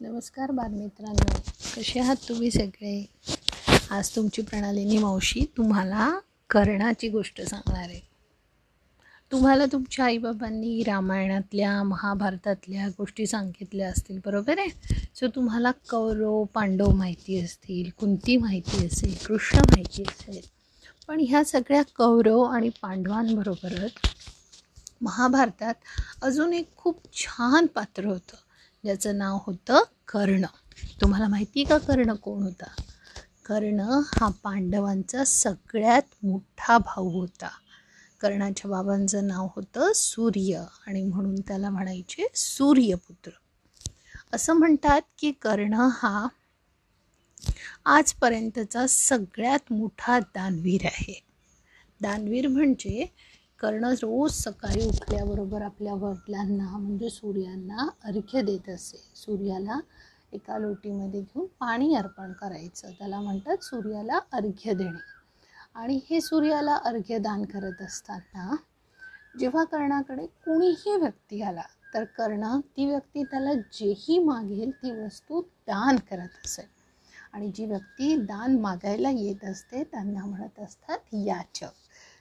नमस्कार बालमित्रांनो. कसे आहात तुम्ही सगळे? आज तुमची प्रणालिनी मावशी तुम्हाला कर्णाची गोष्ट सांगणार आहे. तुम्हाला तुमच्या आईबाबांनी रामायणातल्या महाभारतातल्या गोष्टी सांगितल्या असतील बरोबर आहे? सो तुम्हाला कौरव पांडव माहिती असतील कुंती माहिती असेल कृष्ण माहिती असेल. पण ह्या सगळ्या कौरव आणि पांडवांबरोबरच महाभारतात अजून एक खूप छान पात्र होतं. ज्याचं नाव होतं कर्ण. तुम्हाला माहिती आहे का कर्ण कोण होता? कर्ण हा पांडवांचा सगळ्यात मोठा भाऊ होता. कर्णाच्या बाबांचं नाव होतं सूर्य आणि म्हणून त्याला म्हणायचे सूर्यपुत्र. असं म्हणतात की कर्ण हा आजपर्यंतचा सगळ्यात मोठा दानवीर आहे. दानवीर म्हणजे कर्ण रोज सकाळी उठल्याबरोबर आपल्या वडिलांना म्हणजे सूर्यांना अर्घ्य देत असे. सूर्याला एका लोटीमध्ये घेऊन पाणी अर्पण करायचं. त्याला म्हणतात सूर्याला अर्घ्य देणे. आणि हे सूर्याला अर्घ्य दान करत असताना जेव्हा कर्णाकडे कुणीही व्यक्ती आला तर कर्ण ती व्यक्ती त्याला जेही मागेल ती वस्तू दान करत असे. आणि जी व्यक्ती दान मागायला येत असते त्यांना म्हणत असतात याचक.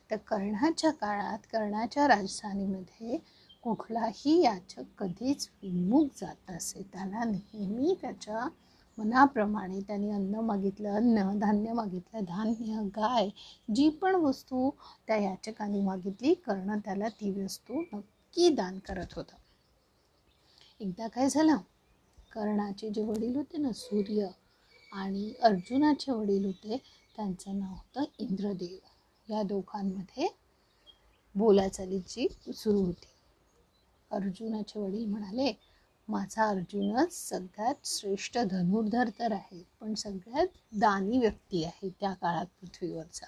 तर कर्णाच्या काळात कर्णाच्या राजधानीमध्ये कुठलाही याचक कधीच विमुख जात असे त्याला नेहमी त्याच्या मनाप्रमाणे त्यांनी अन्न मागितलं अन्न धान्य मागितलं धान्य गाय जी पण वस्तू त्या याचकाने मागितली कर्ण त्याला ती वस्तू नक्की दान करत होता. एकदा काय झालं? कर्णाचे जे वडील होते ना सूर्य आणि अर्जुनाचे वडील होते त्यांचं नाव होतं इंद्रदेव. या दोघांमध्ये बोलाचालीची सुरू होती. अर्जुनाचे वडील म्हणाले माझा अर्जुनच सगळ्यात श्रेष्ठ धनुर्धर तर आहे पण सगळ्यात दानी व्यक्ती आहे त्या काळात पृथ्वीवरचा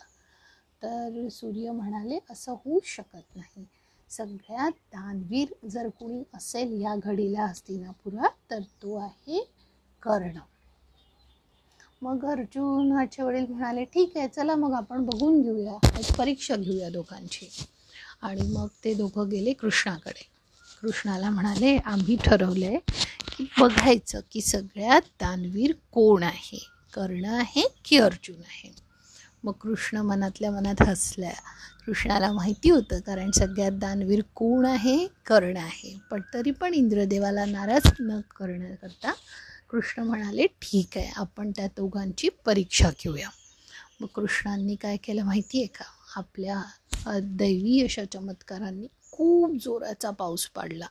तर सूर्य म्हणाले असं होऊ शकत नाही. सगळ्यात दानवीर जर कोणी असेल या घडीला हस्तिनापुरात तर तो आहे कर्ण. मग अर्जुनाचे वडील म्हणाले ठीक आहे चला मग आपण बघून घेऊया एक परीक्षा घेऊया दोघांची. आणि मग ते दोघं गेले कृष्णाकडे. कृष्णाला म्हणाले आम्ही ठरवलं आहे की बघायचं की सगळ्यात दानवीर कोण आहे? कर्ण आहे की अर्जुन आहे? मग कृष्ण मनातल्या मनात हसल्या. कृष्णाला माहिती होतं कारण सगळ्यात दानवीर कोण आहे? कर्ण आहे. पण तरी पण इंद्रदेवाला नाराज न करण्याकरता कृष्ण म्हणाले ठीक आहे आपण त्या दोघांची परीक्षा घेऊया. मग कृष्णांनी काय केलं माहिती आहे का? आपल्या दैवी अशा चमत्कारांनी खूप जोराचा पाऊस पाडला.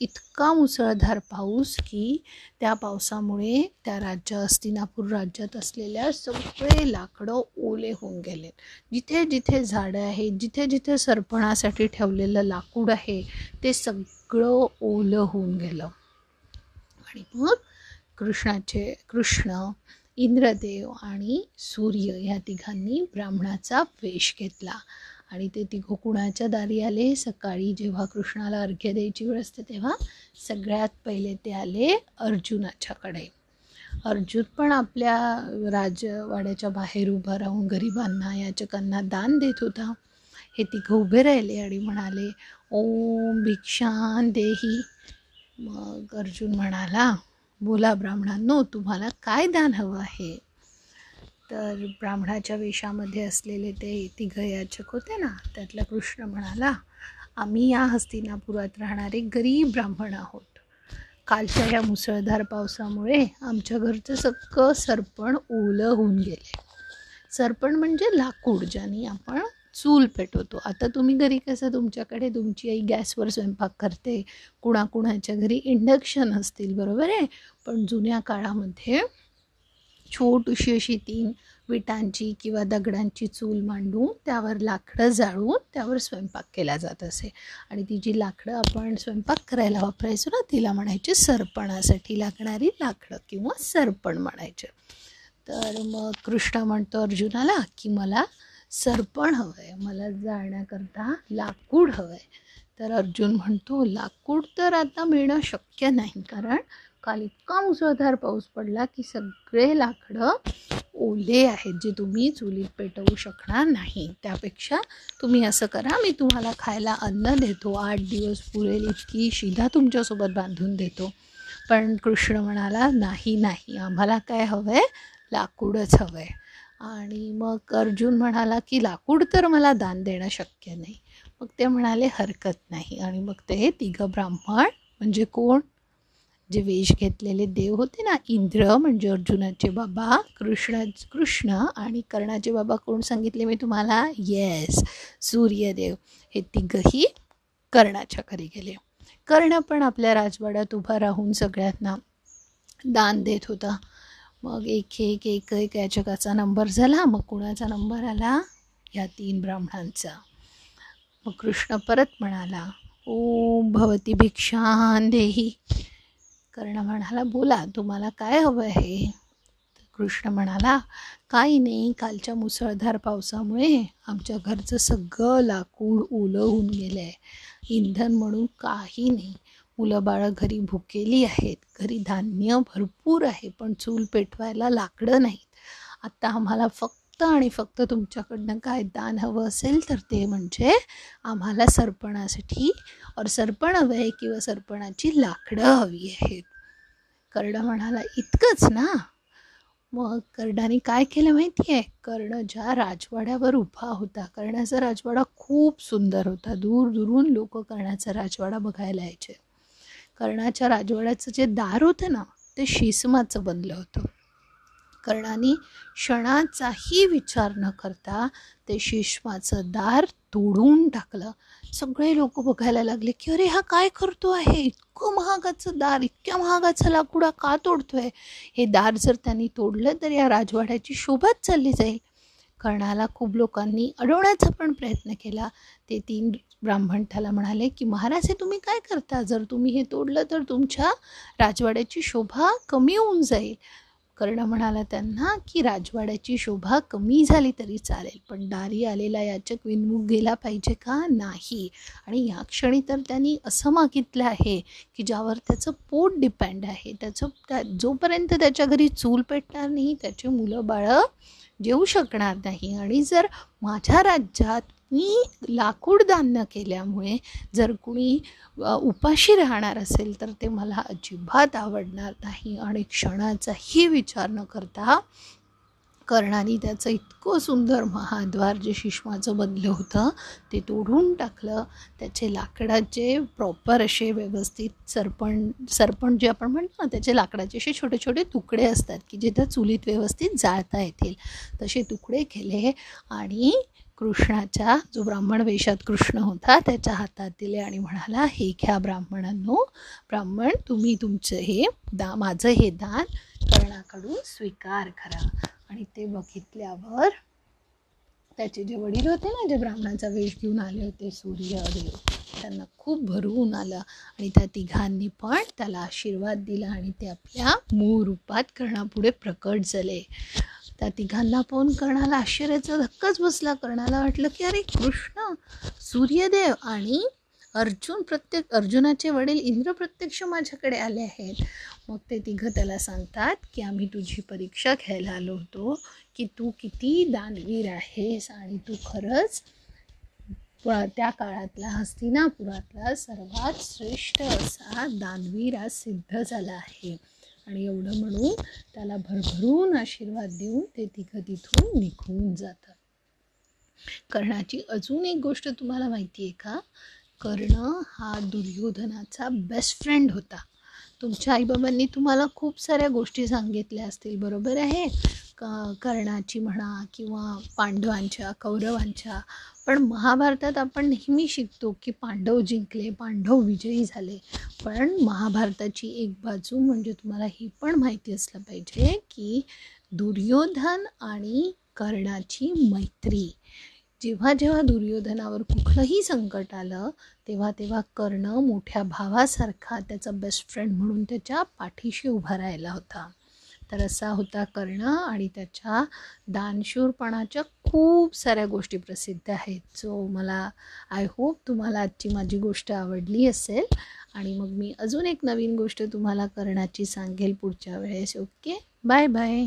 इतका मुसळधार पाऊस की त्या पावसामुळे त्या राज्य हस्तिनापूर राज्यात असलेल्या सगळे लाकडं ओले होऊन गेले. जिथे जिथे झाडं आहेत जिथे जिथे सरपणासाठी ठेवलेलं लाकूड आहे ते सगळं ओलं होऊन गेलं. आणि मग कृष्णाचे कृष्ण इंद्रदेव आणि सूर्य ह्या तिघांनी ब्राह्मणाचा वेश घेतला. आणि ते तिघं कुणाच्या दारी आले? सकाळी जेव्हा कृष्णाला अर्घ्य द्यायची वेळ असते तेव्हा सगळ्यात पहिले ते आले अर्जुनाच्याकडे. अर्जुन पण आपल्या राजवाड्याच्या बाहेर उभा राहून गरिबांना याचकांना दान देत होता. हे तिघं उभे राहिले आणि म्हणाले ओम भिक्षान देही. मग अर्जुन म्हणाला बोला ब्राह्मणांनो तुम्हाला काय दान हवं आहे? तर ब्राह्मणाच्या वेशामध्ये असलेले ते तिघ याचक होते ना त्यातला कृष्ण म्हणाला आम्ही या हस्तिनापुरात राहणारे गरीब ब्राह्मण आहोत. कालच्या या मुसळधार पावसामुळे आमच्या घरचं सक्क सरपण ओलं होऊन गेले. सरपण म्हणजे लाकूड ज्याने आपण चूल पेटवतो. आता तुम्ही घरी कसं तुमच्याकडे तुमची आई गॅसवर स्वयंपाक करते कुणाकुणाच्या घरी इंडक्शन असतील बरोबर आहे? पण जुन्या काळामध्ये छोटीशी अशी तीन विटांची किंवा दगडांची चूल मांडून त्यावर लाकडं जाळून त्यावर स्वयंपाक केला जात असे. आणि ती जी लाकडं आपण स्वयंपाक करायला वापरायचो ना तिला म्हणायचे सरपणासाठी लागणारी लाकडं किंवा सरपण म्हणायचे. तर मग कृष्ण म्हणतो अर्जुनाला की मला सरपण हवं आहे मला जाळण्याकरता लाकूड हवं आहे तर अर्जुन म्हणतो लाकूड तर आता मिळणं शक्य नाही कारण काल इतका मुसळधार पाऊस पडला की सगळे लाकडं ओले आहेत जे तुम्ही चुलीत पेटवू शकणार नाही. त्यापेक्षा तुम्ही असं करा मी तुम्हाला खायला अन्न देतो. आठ दिवस पुरेल इतकी शिधा तुमच्यासोबत बांधून देतो. पण कृष्ण म्हणाला नाही नाही आम्हाला काय हवं आहे लाकूडच हवं आहे आणि मग अर्जुन म्हणाला की लाकूड तर मला दान देणं शक्य नाही. मग ते म्हणाले हरकत नाही. आणि मग ते तिघं ब्राह्मण म्हणजे कोण? जे वेश घेतलेले देव होते ना इंद्र म्हणजे अर्जुनाचे बाबा कृष्ण कृष्ण आणि कर्णाचे बाबा कोण सांगितले मी तुम्हाला? येस सूर्यदेव. हे तिघही कर्णाच्या घरी गेले. कर्ण पण आपल्या राजवाड्यात उभा राहून सगळ्यांना दान देत होता. मग एक एक एक एक याचकाचा नंबर झाला मग कुणाचा नंबर आला? या तीन ब्राह्मणांचा. मग कृष्ण परत म्हणाला ओम भवती भिक्षान देही. कर्ण म्हणाला बोला तुम्हाला काय हवं आहे? कृष्ण म्हणाला काही नाही कालच्या मुसळधार पावसामुळे आमच्या घरचं सगळं लाकूड ओलं होऊन गेलं आहे इंधन म्हणून काही नाही. मुलं बाळं घरी भुकेली आहेत. घरी धान्य भरपूर आहे पण चूल पेटवायला लाकडं नाहीत. आत्ता आम्हाला फक्त आणि फक्त तुमच्याकडनं काय दान हवं असेल तर ते म्हणजे आम्हाला सरपणासाठी और सरपण हवं आहे किंवा सरपणाची लाकडं हवी आहेत. कर्ण म्हणाला इतकंच ना? मग कर्णाने काय केलं माहिती आहे कर्ण ज्या राजवाड्यावर उभा होता कर्णाचा राजवाडा खूप सुंदर होता. दूर दूरून लोक कर्णाचा राजवाडा बघायला यायचे. कर्णाच्या राजवाड्याचं जे दार होतं ना ते शिसमाचं बनलं होतं. कर्णाने क्षणाचाही विचार न करता ते शिष्माचं दार तोडून टाकलं. सगळे लोक बघायला लागले की अरे हा काय करतो आहे? इतकं महागाचं दार इतक्या महागाचं लाकुडा का तोडतोय? हे दार जर त्यांनी तोडलं तर या राजवाड्याची शोभाच चालली जाईल. कर्णाला खूप लोकांनी अडवण्याचा पण प्रयत्न केला. ते तीन ब्राह्मण त्याला म्हणाले की महाराज हे तुम्ही काय करता? जर तुम्ही हे तोडलं तर तुमच्या राजवाड्याची शोभा कमी होऊन जाईल. कर्ण म्हणाला त्यांना की राजवाड्याची शोभा कमी झाली तरी चालेल पण दारी आलेला याचक विनमुख गेला पाहिजे का? नाही. आणि या क्षणी तर त्यांनी असं मागितलं आहे की ज्यावर त्याचं पोट डिपेंड आहे. त्याचं त्या जोपर्यंत त्याच्या घरी चूल पेटणार नाही त्याचे मुलं बाळं जेवू शकणार नाही. आणि जर माझ्या राज्यात मी लाकूड दान केल्यामुळे जर कुणी उपाशी राहणार असेल तर ते मला अजिबात आवडणार नाही. आणि क्षणाचाही विचार न करता कर्णाने त्याचं इतकं सुंदर महाद्वार जे शिष्माचं बनलं होतं ते तोडून टाकलं. त्याचे लाकडाचे प्रॉपर असे व्यवस्थित सरपण सरपण जे आपण म्हणतो ना त्याचे लाकडाचे असे छोटे छोटे तुकडे असतात की जिथं चुलीत व्यवस्थित जाळता येतील. तसे तुकडे केले आणि कृष्णाच्या जो ब्राह्मण वेशात कृष्ण होता त्याच्या हातात दिले आणि म्हणाला हे घ्या ब्राह्मणांनो ब्राह्मण तुम्ही तुमचं हे दा माझं हे दान कर्णाकडून स्वीकार करा. आणि ते बघितल्यावर त्याचे जे वडील होते ना जे ब्राह्मणाचा वेश घेऊन आले होते सूर्यदेव त्यांना खूप भरवून आलं. आणि त्या तिघांनी पण त्याला आशीर्वाद दिला आणि ते आपल्या मूळ रूपात कर्णापुढे प्रकट झाले. त्या तिघांना पाहून कर्णाला आश्चर्याचा धक्काच बसला. कर्णाला वाटलं की अरे कृष्ण सूर्यदेव आणि अर्जुन प्रत्येक अर्जुनाचे वडील इंद्र प्रत्यक्ष माझ्याकडे आले आहेत. मग ते तिघं त्याला सांगतात की आम्ही तुझी परीक्षा घ्यायला आलो होतो की तू किती दानवीर आहेस आणि तू खरंच त्या काळातला हस्तिनापुरातला सर्वात श्रेष्ठ असा दानवीर आज सिद्ध झाला आहे. आणि एवढं म्हणून त्याला भरभरून आशीर्वाद देऊन ते तिघं तिथून निघून जातात. कर्णाची अजून एक गोष्ट तुम्हाला माहिती आहे का? कर्ण हा दुर्योधनाचा बेस्ट फ्रेंड होता. तुमच्या आईबाबांनी तुम्हाला खूप साऱ्या गोष्टी सांगितल्या असतील बरोबर आहे? क कर्णाची म्हणा किंवा पांडवांच्या कौरवांच्या. पण महाभारतात आपण नेहमी शिकतो की पांडव जिंकले पांडव विजयी झाले. पण महाभारताची एक बाजू म्हणजे तुम्हाला ही पण माहिती असलं पाहिजे की दुर्योधन आणि कर्णाची मैत्री. जेव्हा जेव्हा दुर्योधनावर कुठलंही संकट आलं तेव्हा तेव्हा कर्ण मोठ्या भावासारखा त्याचा बेस्ट फ्रेंड म्हणून त्याच्या पाठीशी उभा राहिला होता. तर असा होता कर्ण आणि त्याच्या दानशूरपणाच्या खूप साऱ्या गोष्टी प्रसिद्ध आहेत. सो मला आय होप तुम्हाला आजची माझी गोष्ट आवडली असेल आणि मग मी अजून एक नवीन गोष्ट तुम्हाला कर्णाची सांगेल पुढच्या वेळेस. Okay bye bye